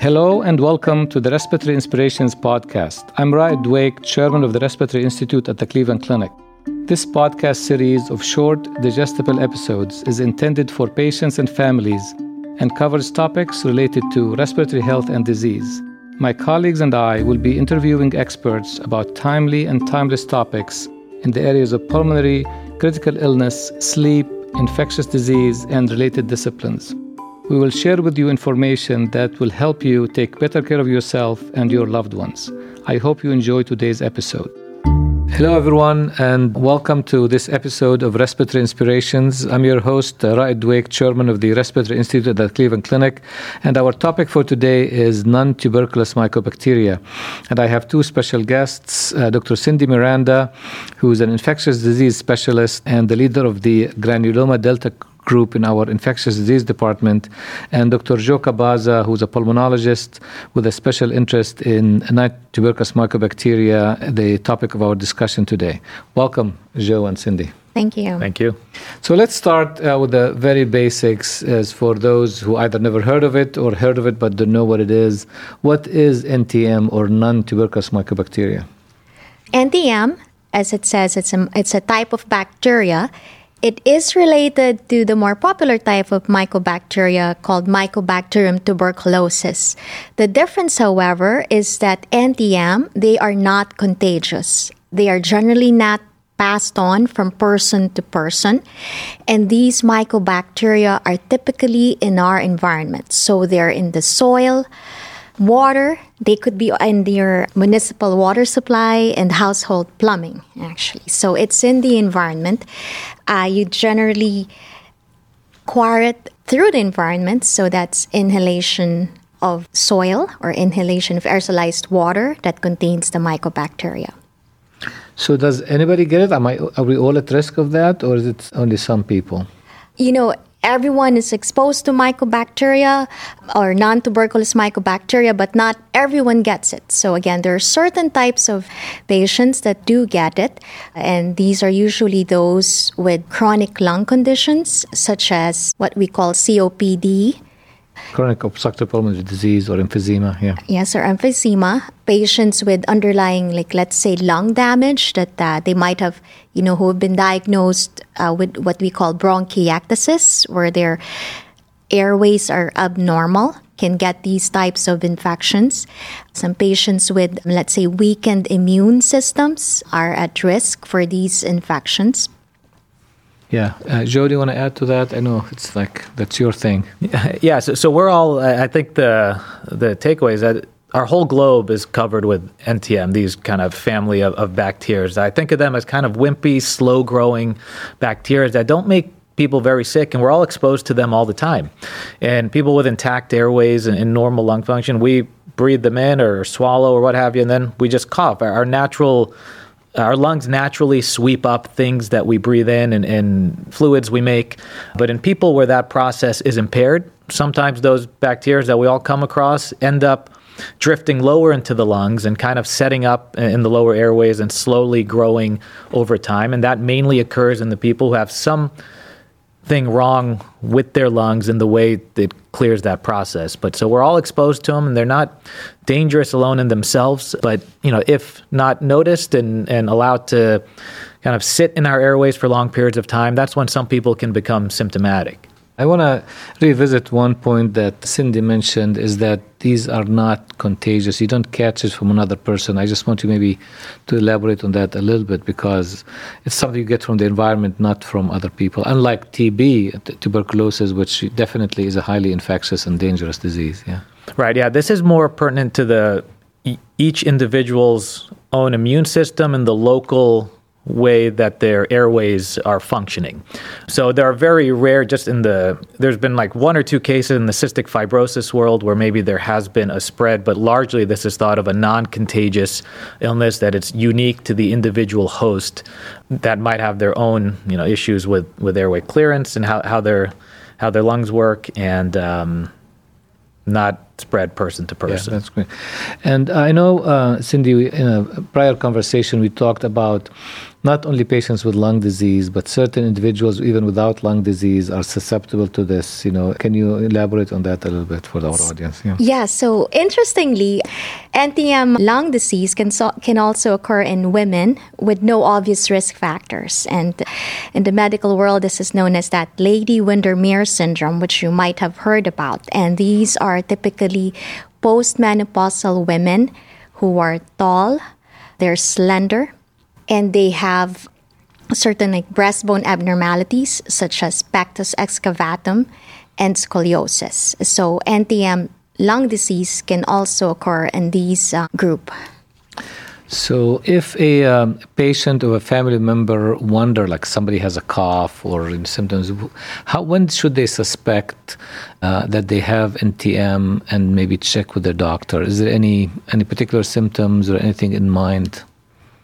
Hello and welcome to the Respiratory Inspirations podcast. I'm Raed Dweik, chairman of the Respiratory Institute at the Cleveland Clinic. This podcast series of short, digestible episodes is intended for patients and families and covers topics related to respiratory health and disease. My colleagues and I will be interviewing experts about timely and timeless topics in the areas of pulmonary, critical illness, sleep, infectious disease, and related disciplines. We will share with you information that will help you take better care of yourself and your loved ones. I hope you enjoy today's episode. Hello, everyone, and welcome to this episode of Respiratory Inspirations. I'm your host, uh, Raed Dweik, chairman of the Respiratory Institute at Cleveland Clinic. And our topic for today is non tuberculous mycobacteria. And I have two special guests uh, Dr. Cindy Miranda, who's an infectious disease specialist and the leader of the Granuloma Delta group in our infectious disease department, and Dr. Joe Khabbaza, who's a pulmonologist with a special interest in tuberculous mycobacteria, the topic of our discussion today. Welcome, Joe and Cindy. Thank you. Thank you. So let's start uh, with the very basics as for those who either never heard of it or heard of it but don't know what it is. What is NTM or non tuberculous mycobacteria? NTM, as it says, it's a, it's a type of bacteria it is related to the more popular type of mycobacteria called Mycobacterium tuberculosis. The difference, however, is that NTM, they are not contagious. They are generally not passed on from person to person. And these mycobacteria are typically in our environment. So they're in the soil, water. They could be in your municipal water supply and household plumbing, actually. So it's in the environment. Uh, you generally acquire it through the environment. So that's inhalation of soil or inhalation of aerosolized water that contains the mycobacteria. So does anybody get it? Am I, are we all at risk of that, or is it only some people? You know, everyone is exposed to mycobacteria or non tuberculous mycobacteria, but not everyone gets it. So, again, there are certain types of patients that do get it, and these are usually those with chronic lung conditions, such as what we call COPD Chronic obstructive pulmonary disease or emphysema, yeah. Yes, or emphysema. Patients with underlying, like let's say, lung damage that uh, they might have, you know, who have been diagnosed uh, with what we call bronchiectasis, where their airways are abnormal, can get these types of infections. Some patients with, let's say, weakened immune systems are at risk for these infections. Yeah, uh, Joe, do you want to add to that? I know it's like that's your thing. Yeah, so, so we're all. I think the the takeaway is that our whole globe is covered with NTM, these kind of family of, of bacteria. I think of them as kind of wimpy, slow growing bacteria that don't make people very sick, and we're all exposed to them all the time. And people with intact airways and, and normal lung function, we breathe them in or swallow or what have you, and then we just cough. Our, our natural our lungs naturally sweep up things that we breathe in and, and, fluids we make. But in people where that process is impaired, sometimes those bacteria that we all come across end up drifting lower into the lungs and kind of setting up in the lower airways and slowly growing over time. And that mainly occurs in the people who have some thing wrong with their lungs and the way it clears that process. But so we're all exposed to them, and they're not dangerous alone in themselves. But you know, if not noticed and and allowed to kind of sit in our airways for long periods of time, that's when some people can become symptomatic. I want to revisit one point that Cindy mentioned is that these are not contagious. You don't catch it from another person. I just want you maybe to elaborate on that a little bit because it's something you get from the environment, not from other people. Unlike TB, tuberculosis, which definitely is a highly infectious and dangerous disease. Yeah. Right. Yeah. This is more pertinent to the each individual's own immune system and the local way that their airways are functioning. So there are very rare, just in the, there's been like one or two cases in the cystic fibrosis world where maybe there has been a spread, but largely this is thought of a non contagious illness that it's unique to the individual host that might have their own, you know, issues with, with airway clearance and how, how their, how their lungs work and, um, not spread person to person. Yeah, that's great. And I know, uh, Cindy, in a prior conversation, we talked about not only patients with lung disease, but certain individuals, even without lung disease, are susceptible to this. You know, can you elaborate on that a little bit for our audience? Yeah. yeah so interestingly, NTM lung disease can so, can also occur in women with no obvious risk factors, and in the medical world, this is known as that Lady Windermere syndrome, which you might have heard about. And these are typically postmenopausal women who are tall, they're slender and they have certain like breastbone abnormalities such as pectus excavatum and scoliosis. So NTM lung disease can also occur in these uh, group. So, if a um, patient or a family member wonder, like somebody has a cough or symptoms, how when should they suspect uh, that they have NTM and maybe check with their doctor? Is there any any particular symptoms or anything in mind?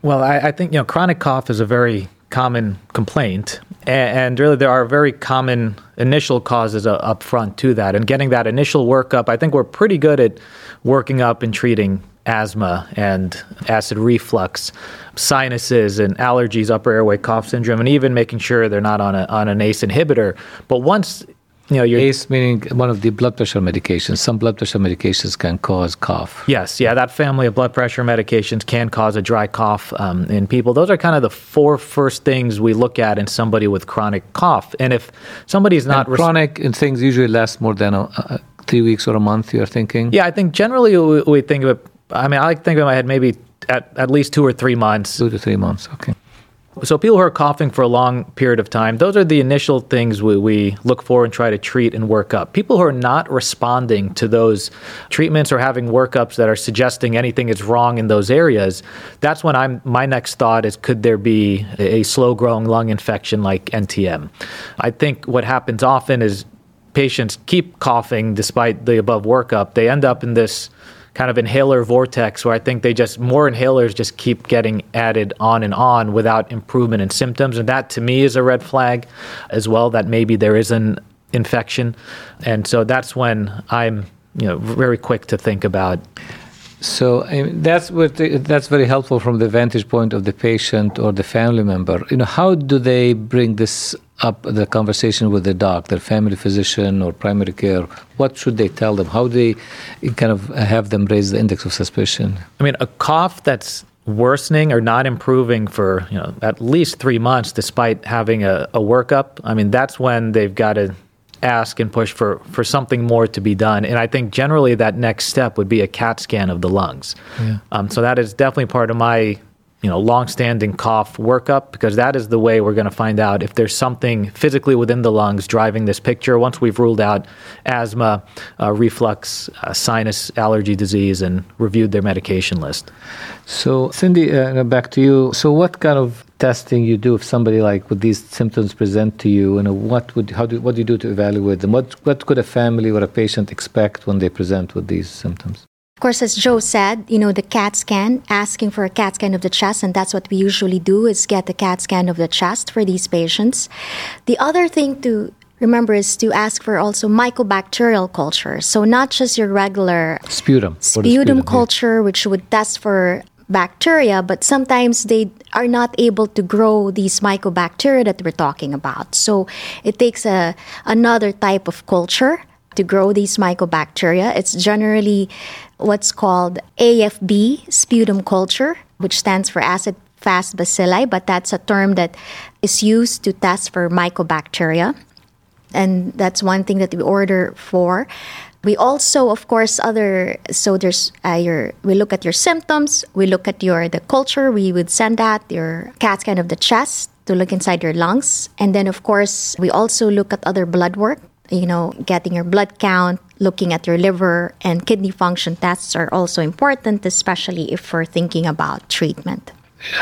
Well, I, I, think you know chronic cough is a very common complaint, and, and really there are very common initial causes uh, up front to that. And getting that initial workup, I think we're pretty good at working up and treating asthma and acid reflux, sinuses and allergies, upper airway cough syndrome, and even making sure they're not on a on an ACE inhibitor. But once you know, ACE meaning one of the blood pressure medications. Some blood pressure medications can cause cough. Yes, yeah, that family of blood pressure medications can cause a dry cough um, in people. Those are kind of the four first things we look at in somebody with chronic cough. And if somebody's not res- chronic, and things usually last more than a, a, three weeks or a month. You're thinking? Yeah, I think generally we, we think of it. I mean, I think of my head maybe at, at least two or three months. Two to three months. Okay. So people who are coughing for a long period of time, those are the initial things we, we look for and try to treat and work up. People who are not responding to those treatments or having workups that are suggesting anything is wrong in those areas, that's when I'm my next thought is could there be a slow growing lung infection like NTM? I think what happens often is patients keep coughing despite the above workup. They end up in this kind of inhaler vortex where I think they just more inhalers just keep getting added on and on without improvement in symptoms. And that to me is a red flag as well that maybe there is an infection. And so that's when I'm, you know, very quick to think about so mean, that's what the, that's very helpful from the vantage point of the patient or the family member. You know, how do they bring this up the conversation with the doc, their family physician or primary care? What should they tell them? How do they kind of have them raise the index of suspicion? I mean, a cough that's worsening or not improving for you know at least three months, despite having a, a workup. I mean, that's when they've got to ask and push for, for something more to be done. And I think generally that next step would be a CAT scan of the lungs. Yeah. Um, so that is definitely part of my you know, long-standing cough workup because that is the way we're going to find out if there's something physically within the lungs driving this picture. Once we've ruled out asthma, uh, reflux, uh, sinus allergy disease, and reviewed their medication list. So, Cindy, uh, back to you. So, what kind of testing you do if somebody like with these symptoms present to you, and what would how do what do you do to evaluate them? What what could a family or a patient expect when they present with these symptoms? Of course, as Joe said, you know, the CAT scan, asking for a CAT scan of the chest, and that's what we usually do is get the CAT scan of the chest for these patients. The other thing to remember is to ask for also mycobacterial culture. So not just your regular sputum. Sputum, sputum culture, yeah. which would test for bacteria, but sometimes they are not able to grow these mycobacteria that we're talking about. So it takes a another type of culture to grow these mycobacteria. It's generally what's called AFB, sputum culture, which stands for acid fast bacilli, but that's a term that is used to test for mycobacteria. And that's one thing that we order for. We also, of course, other so there's uh, your we look at your symptoms, we look at your the culture. We would send that your CAT scan of the chest to look inside your lungs, and then of course we also look at other blood work you know, getting your blood count, looking at your liver and kidney function tests are also important, especially if we're thinking about treatment.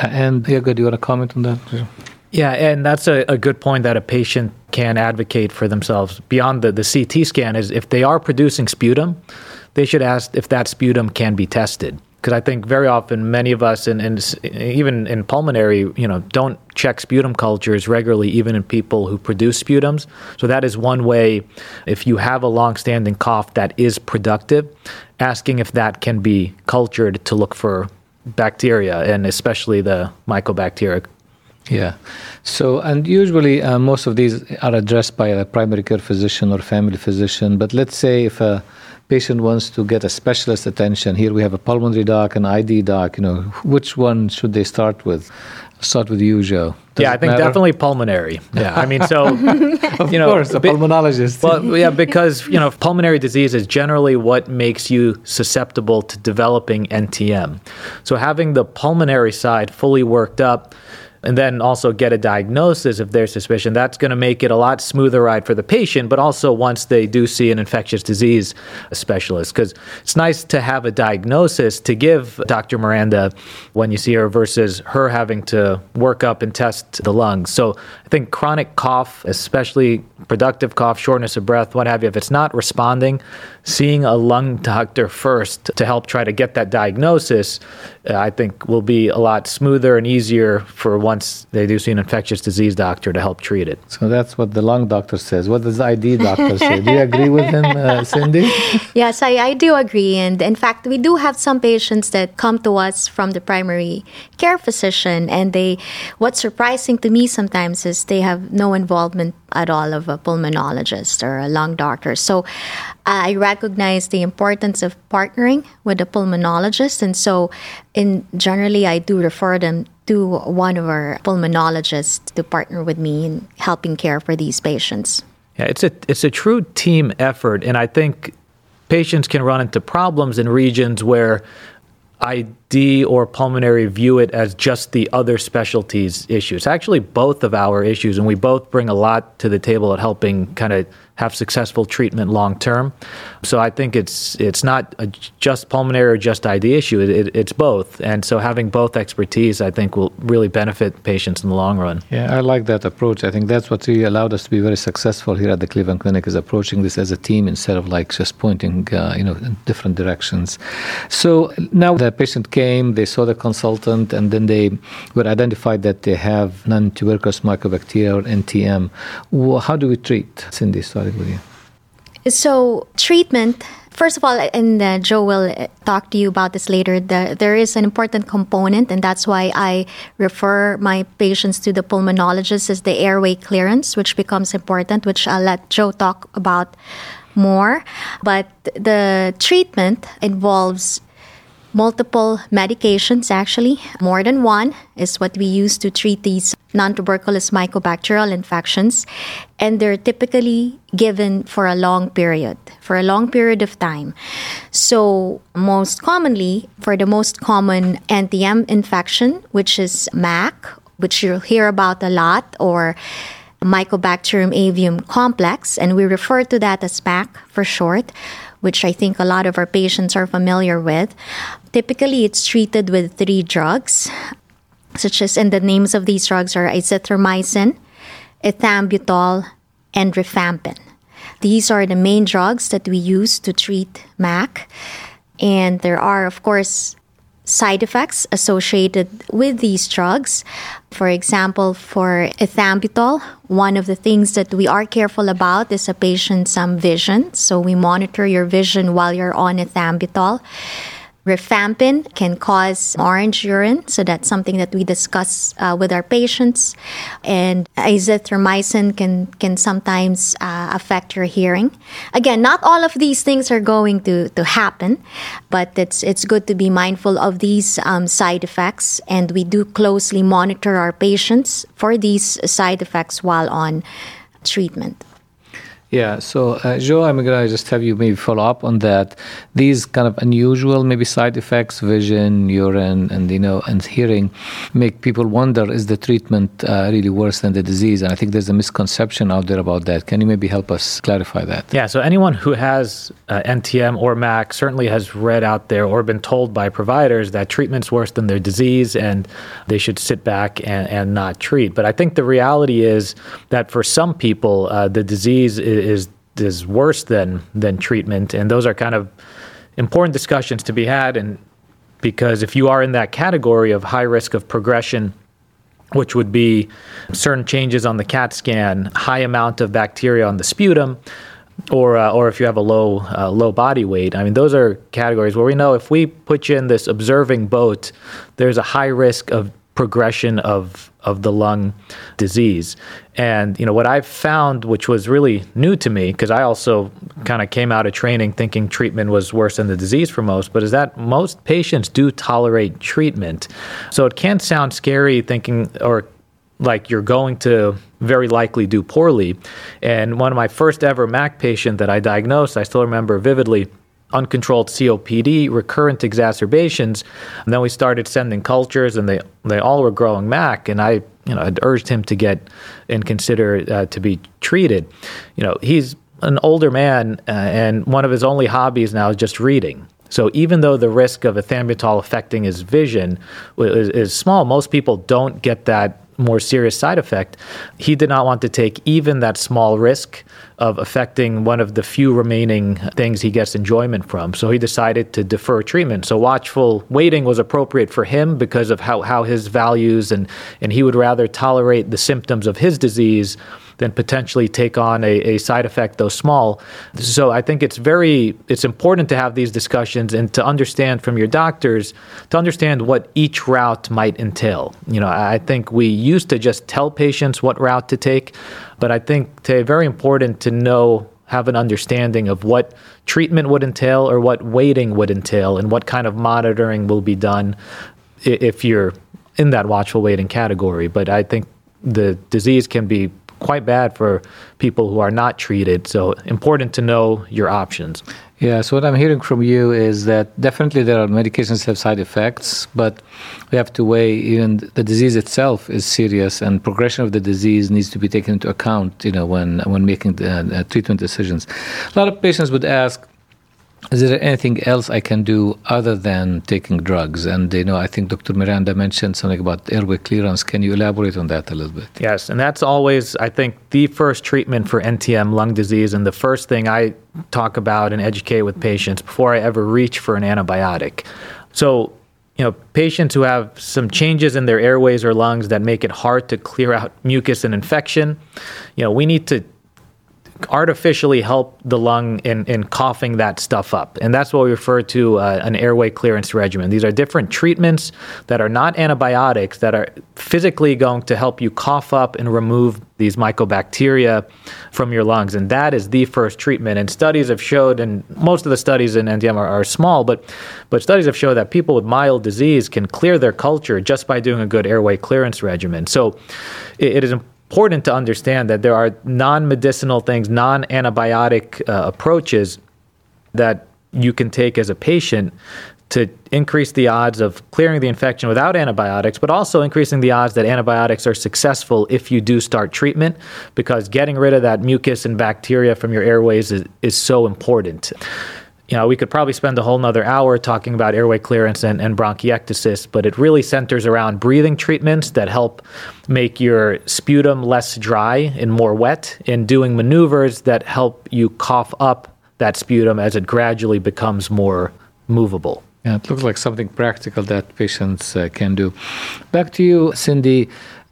And yeah, good. Do you want to comment on that? Yeah, and that's a, a good point that a patient can advocate for themselves beyond the, the CT scan is if they are producing sputum, they should ask if that sputum can be tested because I think very often many of us, and, even in pulmonary, you know, don't check sputum cultures regularly, even in people who produce sputums. So that is one way. If you have a long-standing cough that is productive, asking if that can be cultured to look for bacteria, and especially the mycobacteria. Yeah. So, and usually uh, most of these are addressed by a primary care physician or family physician. But let's say if a patient wants to get a specialist attention, here we have a pulmonary doc, an ID doc, you know, which one should they start with? Start with you, Joe. Does yeah, I think matter? definitely pulmonary. Yeah, I mean, so of you know, course, a pulmonologist. Well, yeah, because you know, pulmonary disease is generally what makes you susceptible to developing NTM. So having the pulmonary side fully worked up and then also get a diagnosis if there's suspicion, that's going to make it a lot smoother ride for the patient, but also once they do see an infectious disease specialist. Because it's nice to have a diagnosis to give Dr. Miranda when you see her versus her having to work up and test the lungs. So I think chronic cough, especially productive cough, shortness of breath, what have you, if it's not responding, seeing a lung doctor first to help try to get that diagnosis, uh, I think will be a lot smoother and easier for once they do see an infectious disease doctor to help treat it. So that's what the lung doctor says. What does the ID doctor say? Do you agree with him, uh, Cindy? Yes, I, I do agree. And in fact, we do have some patients that come to us from the primary care physician, and they, what's surprising to me sometimes is they have no involvement at all of a pulmonologist or a lung doctor. So I recognize the importance of partnering with a pulmonologist, and so in generally I do refer them to one of our pulmonologists to partner with me in helping care for these patients. Yeah, it's a it's a true team effort, and I think patients can run into problems in regions where ID or pulmonary view it as just the other specialties issues. Actually, both of our issues, and we both bring a lot to the table at helping kind of have successful treatment long term. So I think it's it's not just pulmonary or just ID issue. It, it, it's both, and so having both expertise, I think, will really benefit patients in the long run. Yeah, I like that approach. I think that's what really allowed us to be very successful here at the Cleveland Clinic is approaching this as a team instead of like just pointing, uh, you know, in different directions. So now the patient came, they saw the consultant, and then they were identified that they have non-tuberculous mycobacteria or NTM. How do we treat, Cindy? Sorry So, treatment, first of all, and uh, Joe will uh, talk to you about this later, the, there is an important component, and that's why I refer my patients to the pulmonologist, is the airway clearance, which becomes important, which I'll let Joe talk about more. But the treatment involves multiple medications, actually. More than one is what we use to treat these non tuberculous mycobacterial infections. And they're typically given for a long period, for a long period of time. So, most commonly, for the most common NTM infection, which is MAC, which you'll hear about a lot, or Mycobacterium avium complex, and we refer to that as MAC for short which I think a lot of our patients are familiar with. Typically, it's treated with three drugs, such as, and the names of these drugs are azithromycin, ethambutol, and rifampin. These are the main drugs that we use to treat MAC. And there are, of course, side effects associated with these drugs. For example, for ethambutol, one of the things that we are careful about is a patient's um, vision. So we monitor your vision while you're on ethambutol. Rifampin can cause orange urine, so that's something that we discuss uh, with our patients. And azithromycin can can sometimes uh, affect your hearing. Again, not all of these things are going to, to happen, but it's it's good to be mindful of these um, side effects, and we do closely monitor our patients for these side effects while on treatment. Yeah. So, uh, Joe, I'm going to just have you maybe follow up on that. These kind of unusual, maybe side effects, vision, urine, and you know, and hearing, make people wonder: is the treatment uh, really worse than the disease? And I think there's a misconception out there about that. Can you maybe help us clarify that? Yeah. So, anyone who has uh, NTM or MAC certainly has read out there or been told by providers that treatment's worse than their disease, and they should sit back and, and not treat. But I think the reality is that for some people, uh, the disease is is is worse than than treatment, and those are kind of important discussions to be had. And because if you are in that category of high risk of progression, which would be certain changes on the CAT scan, high amount of bacteria on the sputum, or uh, or if you have a low uh, low body weight. I mean, those are categories where we know if we put you in this observing boat, there's a high risk of progression of of the lung disease. And you know what I've found, which was really new to me, because I also kind of came out of training thinking treatment was worse than the disease for most, but is that most patients do tolerate treatment. So it can sound scary thinking or like you're going to very likely do poorly. And one of my first ever MAC patient that I diagnosed, I still remember vividly uncontrolled COPD, recurrent exacerbations. And then we started sending cultures, and they they all were growing MAC. And I, you know, had urged him to get and consider uh, to be treated. You know, he's an older man, uh, and one of his only hobbies now is just reading. So even though the risk of ethambutol affecting his vision is, is small, most people don't get that more serious side effect, he did not want to take even that small risk of affecting one of the few remaining things he gets enjoyment from. So he decided to defer treatment. So watchful waiting was appropriate for him because of how, how his values and, and he would rather tolerate the symptoms of his disease than potentially take on a, a side effect, though small. So I think it's very it's important to have these discussions and to understand from your doctors to understand what each route might entail. You know, I think we used to just tell patients what route to take, but I think today very important to know have an understanding of what treatment would entail or what waiting would entail and what kind of monitoring will be done if you're in that watchful waiting category. But I think the disease can be quite bad for people who are not treated. So important to know your options. Yeah, so what I'm hearing from you is that definitely there are medications have side effects, but we have to weigh even the disease itself is serious, and progression of the disease needs to be taken into account. You know, when when making the, uh, treatment decisions, a lot of patients would ask, is there anything else I can do other than taking drugs? And you know, I think Dr. Miranda mentioned something about airway clearance. Can you elaborate on that a little bit? Yes, and that's always, I think, the first treatment for NTM lung disease, and the first thing I talk about and educate with patients before I ever reach for an antibiotic. So, you know, patients who have some changes in their airways or lungs that make it hard to clear out mucus and infection, you know, we need to artificially help the lung in, in coughing that stuff up. And that's what we refer to uh, an airway clearance regimen. These are different treatments that are not antibiotics that are physically going to help you cough up and remove these mycobacteria from your lungs. And that is the first treatment. And studies have showed, and most of the studies in NTM are, are small, but, but studies have shown that people with mild disease can clear their culture just by doing a good airway clearance regimen. So it, it is important important to understand that there are non medicinal things, non antibiotic uh, approaches that you can take as a patient to increase the odds of clearing the infection without antibiotics, but also increasing the odds that antibiotics are successful if you do start treatment, because getting rid of that mucus and bacteria from your airways is, is so important you know, we could probably spend a whole nother hour talking about airway clearance and, and bronchiectasis, but it really centers around breathing treatments that help make your sputum less dry and more wet, and doing maneuvers that help you cough up that sputum as it gradually becomes more movable. Yeah, it looks like something practical that patients uh, can do. Back to you, Cindy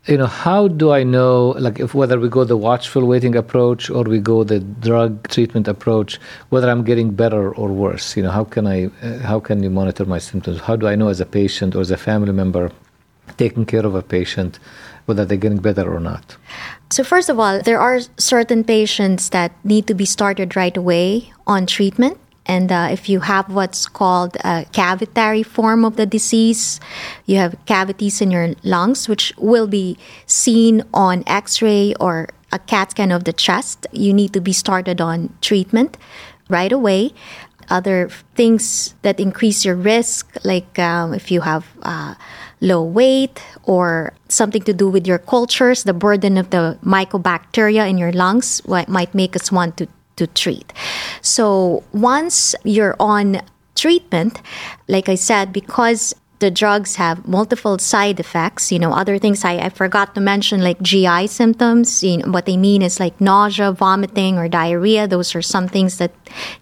you know how do i know like if whether we go the watchful waiting approach or we go the drug treatment approach whether i'm getting better or worse? You know how can i uh, how can you monitor my symptoms? How do i know as a patient or as a family member taking care of a patient whether they're getting better or not? So first of all there are certain patients that need to be started right away on treatment and uh, if you have what's called a cavitary form of the disease, you have cavities in your lungs, which will be seen on x ray or a CAT scan of the chest. You need to be started on treatment right away. Other things that increase your risk, like um, if you have uh, low weight or something to do with your cultures, the burden of the mycobacteria in your lungs might make us want to to treat. So once you're on treatment, like I said, because the drugs have multiple side effects. You know, other things I, I forgot to mention, like GI symptoms. You know, what they mean is like nausea, vomiting, or diarrhea. Those are some things that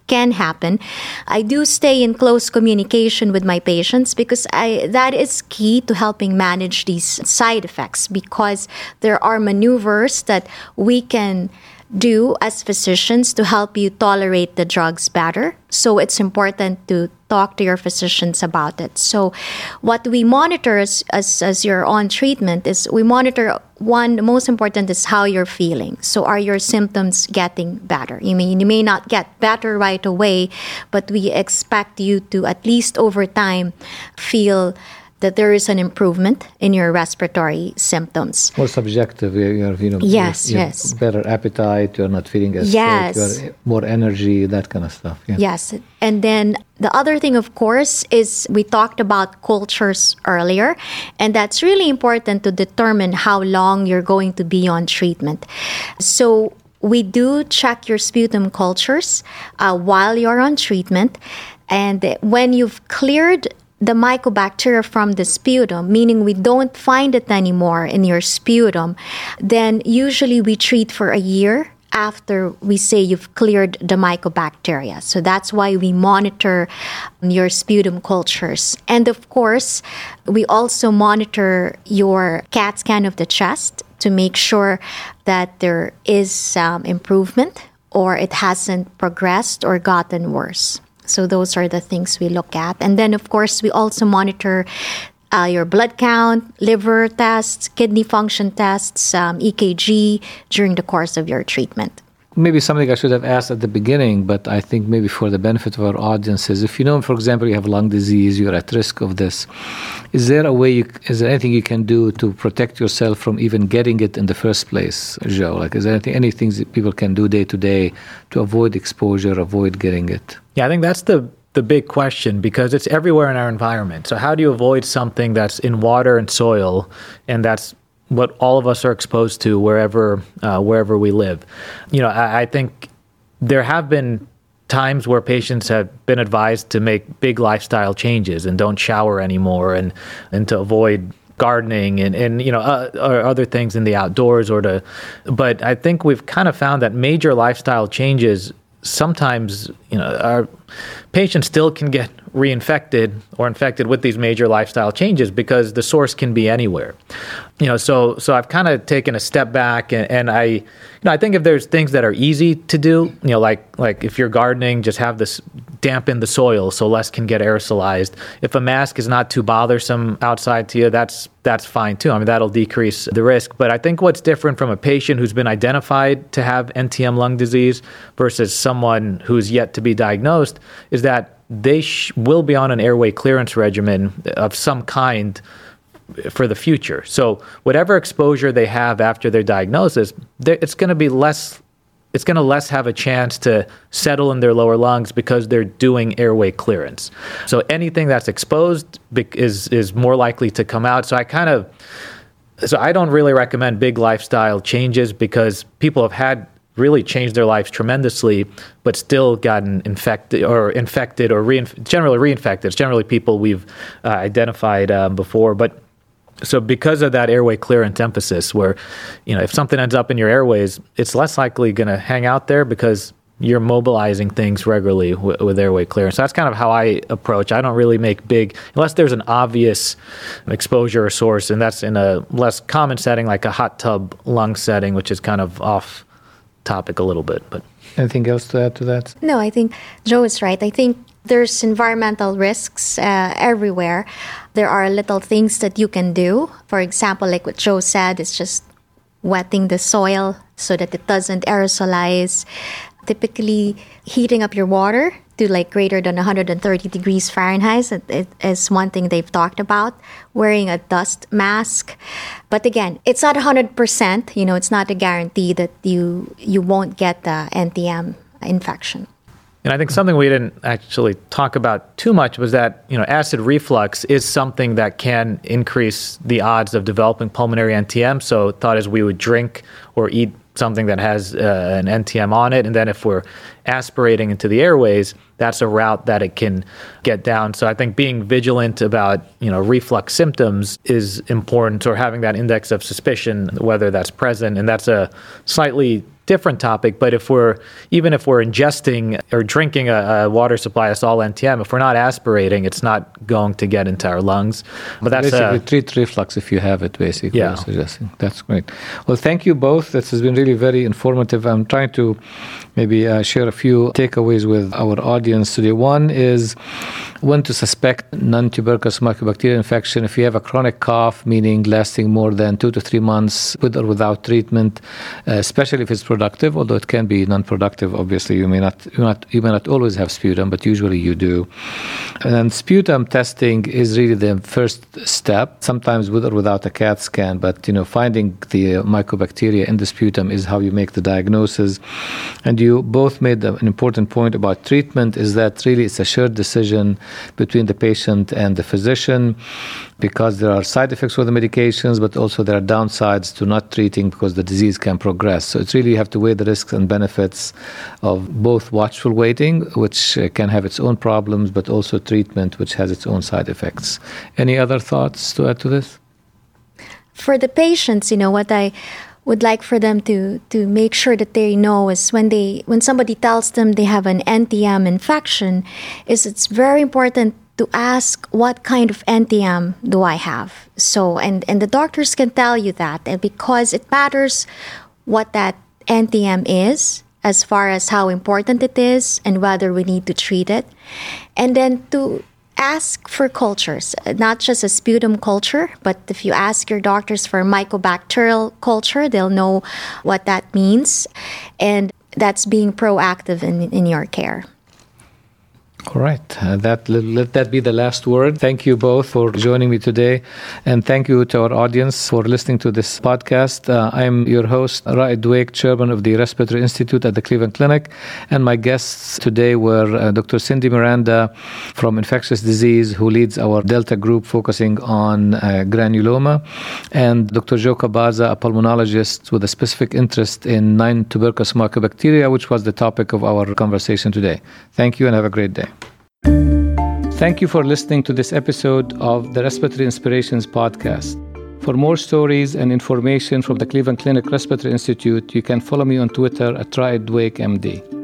can happen. I do stay in close communication with my patients because I, that is key to helping manage these side effects because there are maneuvers that we can do as physicians to help you tolerate the drugs better. So it's important to talk to your physicians about it. So what we monitor as, as, as you're on treatment is we monitor one, the most important is how you're feeling. So are your symptoms getting better? You mean you may not get better right away, but we expect you to at least over time feel that there is an improvement in your respiratory symptoms. More subjective. You're, you know, yes, you yes. Better appetite. You're not feeling as yes. sick. More energy. That kind of stuff. Yeah. Yes, and then the other thing, of course, is we talked about cultures earlier, and that's really important to determine how long you're going to be on treatment. So we do check your sputum cultures uh, while you're on treatment. And when you've cleared the mycobacteria from the sputum, meaning we don't find it anymore in your sputum, then usually we treat for a year after we say you've cleared the mycobacteria. So that's why we monitor your sputum cultures. And of course, we also monitor your CAT scan of the chest to make sure that there is um, improvement or it hasn't progressed or gotten worse. So those are the things we look at. And then, of course, we also monitor uh, your blood count, liver tests, kidney function tests, um, EKG during the course of your treatment. Maybe something I should have asked at the beginning, but I think maybe for the benefit of our audiences, if you know, for example, you have lung disease, you're at risk of this. Is there a way? You, is there anything you can do to protect yourself from even getting it in the first place, Joe? Like, is there anything, any things that people can do day to day to avoid exposure, avoid getting it? Yeah, I think that's the the big question because it's everywhere in our environment. So how do you avoid something that's in water and soil and that's what all of us are exposed to wherever uh, wherever we live. You know, I, I, think there have been times where patients have been advised to make big lifestyle changes and don't shower anymore and and to avoid gardening and, and you know uh, or other things in the outdoors or to but I think we've kind of found that major lifestyle changes sometimes you know our patients still can get reinfected or infected with these major lifestyle changes because the source can be anywhere you know so so i've kind of taken a step back and, and i you know i think if there's things that are easy to do you know like like if you're gardening just have this dampen the soil so less can get aerosolized. If a mask is not too bothersome outside to you that's that's fine too. I mean that'll decrease the risk. But i think what's different from a patient who's been identified to have ntm lung disease versus someone who's yet to be diagnosed is that they sh- will be on an airway clearance regimen of some kind for the future. So whatever exposure they have after their diagnosis, it's going to be less. It's going to less have a chance to settle in their lower lungs because they're doing airway clearance. So anything that's exposed is is more likely to come out. So I kind of so I don't really recommend big lifestyle changes because people have had really changed their lives tremendously, but still gotten infected or infected or generally reinfected. It's generally people we've uh, identified um, before, but so because of that airway clearance emphasis, where you know if something ends up in your airways, it's less likely going to hang out there because you're mobilizing things regularly w- with airway clearance. So that's kind of how I approach. I don't really make big unless there's an obvious exposure or source, and that's in a less common setting like a hot tub lung setting, which is kind of off topic a little bit. But anything else to add to that? No, I think Joe is right. I think there's environmental risks uh, everywhere. There are little things that you can do. For example, like what Joe said, it's just wetting the soil so that it doesn't aerosolize. Typically, heating up your water to like greater than 130 degrees Fahrenheit it is one thing they've talked about. Wearing a dust mask, but again, it's not 100%. You know, it's not a guarantee that you you won't get the NTM infection. And I think something we didn't actually talk about too much was that you know acid reflux is something that can increase the odds of developing pulmonary NTM. So thought is we would drink or eat something that has uh, an NTM on it. And then if we're aspirating into the airways, that's a route that it can get down. So I think being vigilant about, you know, reflux symptoms is important or having that index of suspicion, whether that's present. And that's a slightly different topic. But if we're even if we're ingesting or drinking a, a water supply that's all NTM, if we're not aspirating, it's not going to get into our lungs. But that's basically a, treat reflux if you have it. Basically, yeah. Suggesting. That's great. Well, thank you both. This has been really very informative. I'm trying to maybe uh, share a few takeaways with our audience today. One is when to suspect non-tuberculous mycobacterial infection if you have a chronic cough, meaning lasting more than two to three months with or without treatment, uh, especially if it's productive, although it can be non-productive. Obviously, you may not, you, not, you may not always have sputum, but usually you do. And sputum testing is really the first step, sometimes with or without a CAT scan. But you know, finding the mycobacteria in the sputum is how you make the diagnosis. And you both made an important point about treatment. Is that really it's a shared decision between the patient and the physician because there are side effects with the medications, but also there are downsides to not treating because the disease can progress. So it's really you have to weigh the risks and benefits of both watchful waiting, which uh, can have its own problems, but also treatment, which has its own side effects. Any other thoughts to add to this? For the patients, you know, what I would like for them to to make sure that they know is when they when somebody tells them they have an NTM infection is it's very important to ask what kind of NTM do I have so and and the doctors can tell you that and because it matters what that NTM is as far as how important it is and whether we need to treat it and then to ask for cultures, not just a sputum culture, but if you ask your doctors for mycobacterial culture, they'll know what that means. And that's being proactive in, in your care. All right. Uh, that let that be the last word. Thank you both for joining me today, and thank you to our audience for listening to this podcast. Uh, I'm your host, Raed Dweik, chairman of the Respiratory Institute at the Cleveland Clinic, and my guests today were uh, Dr. Cindy Miranda from Infectious Disease, who leads our Delta group focusing on uh, granuloma, and Dr. Joe Khabbaza, a pulmonologist with a specific interest in non-tuberculous mycobacteria, which was the topic of our conversation today. Thank you, and have a great day. Thank you for listening to this episode of the Respiratory Inspirations podcast. For more stories and information from the Cleveland Clinic Respiratory Institute, you can follow me on Twitter at RaedDweikMD.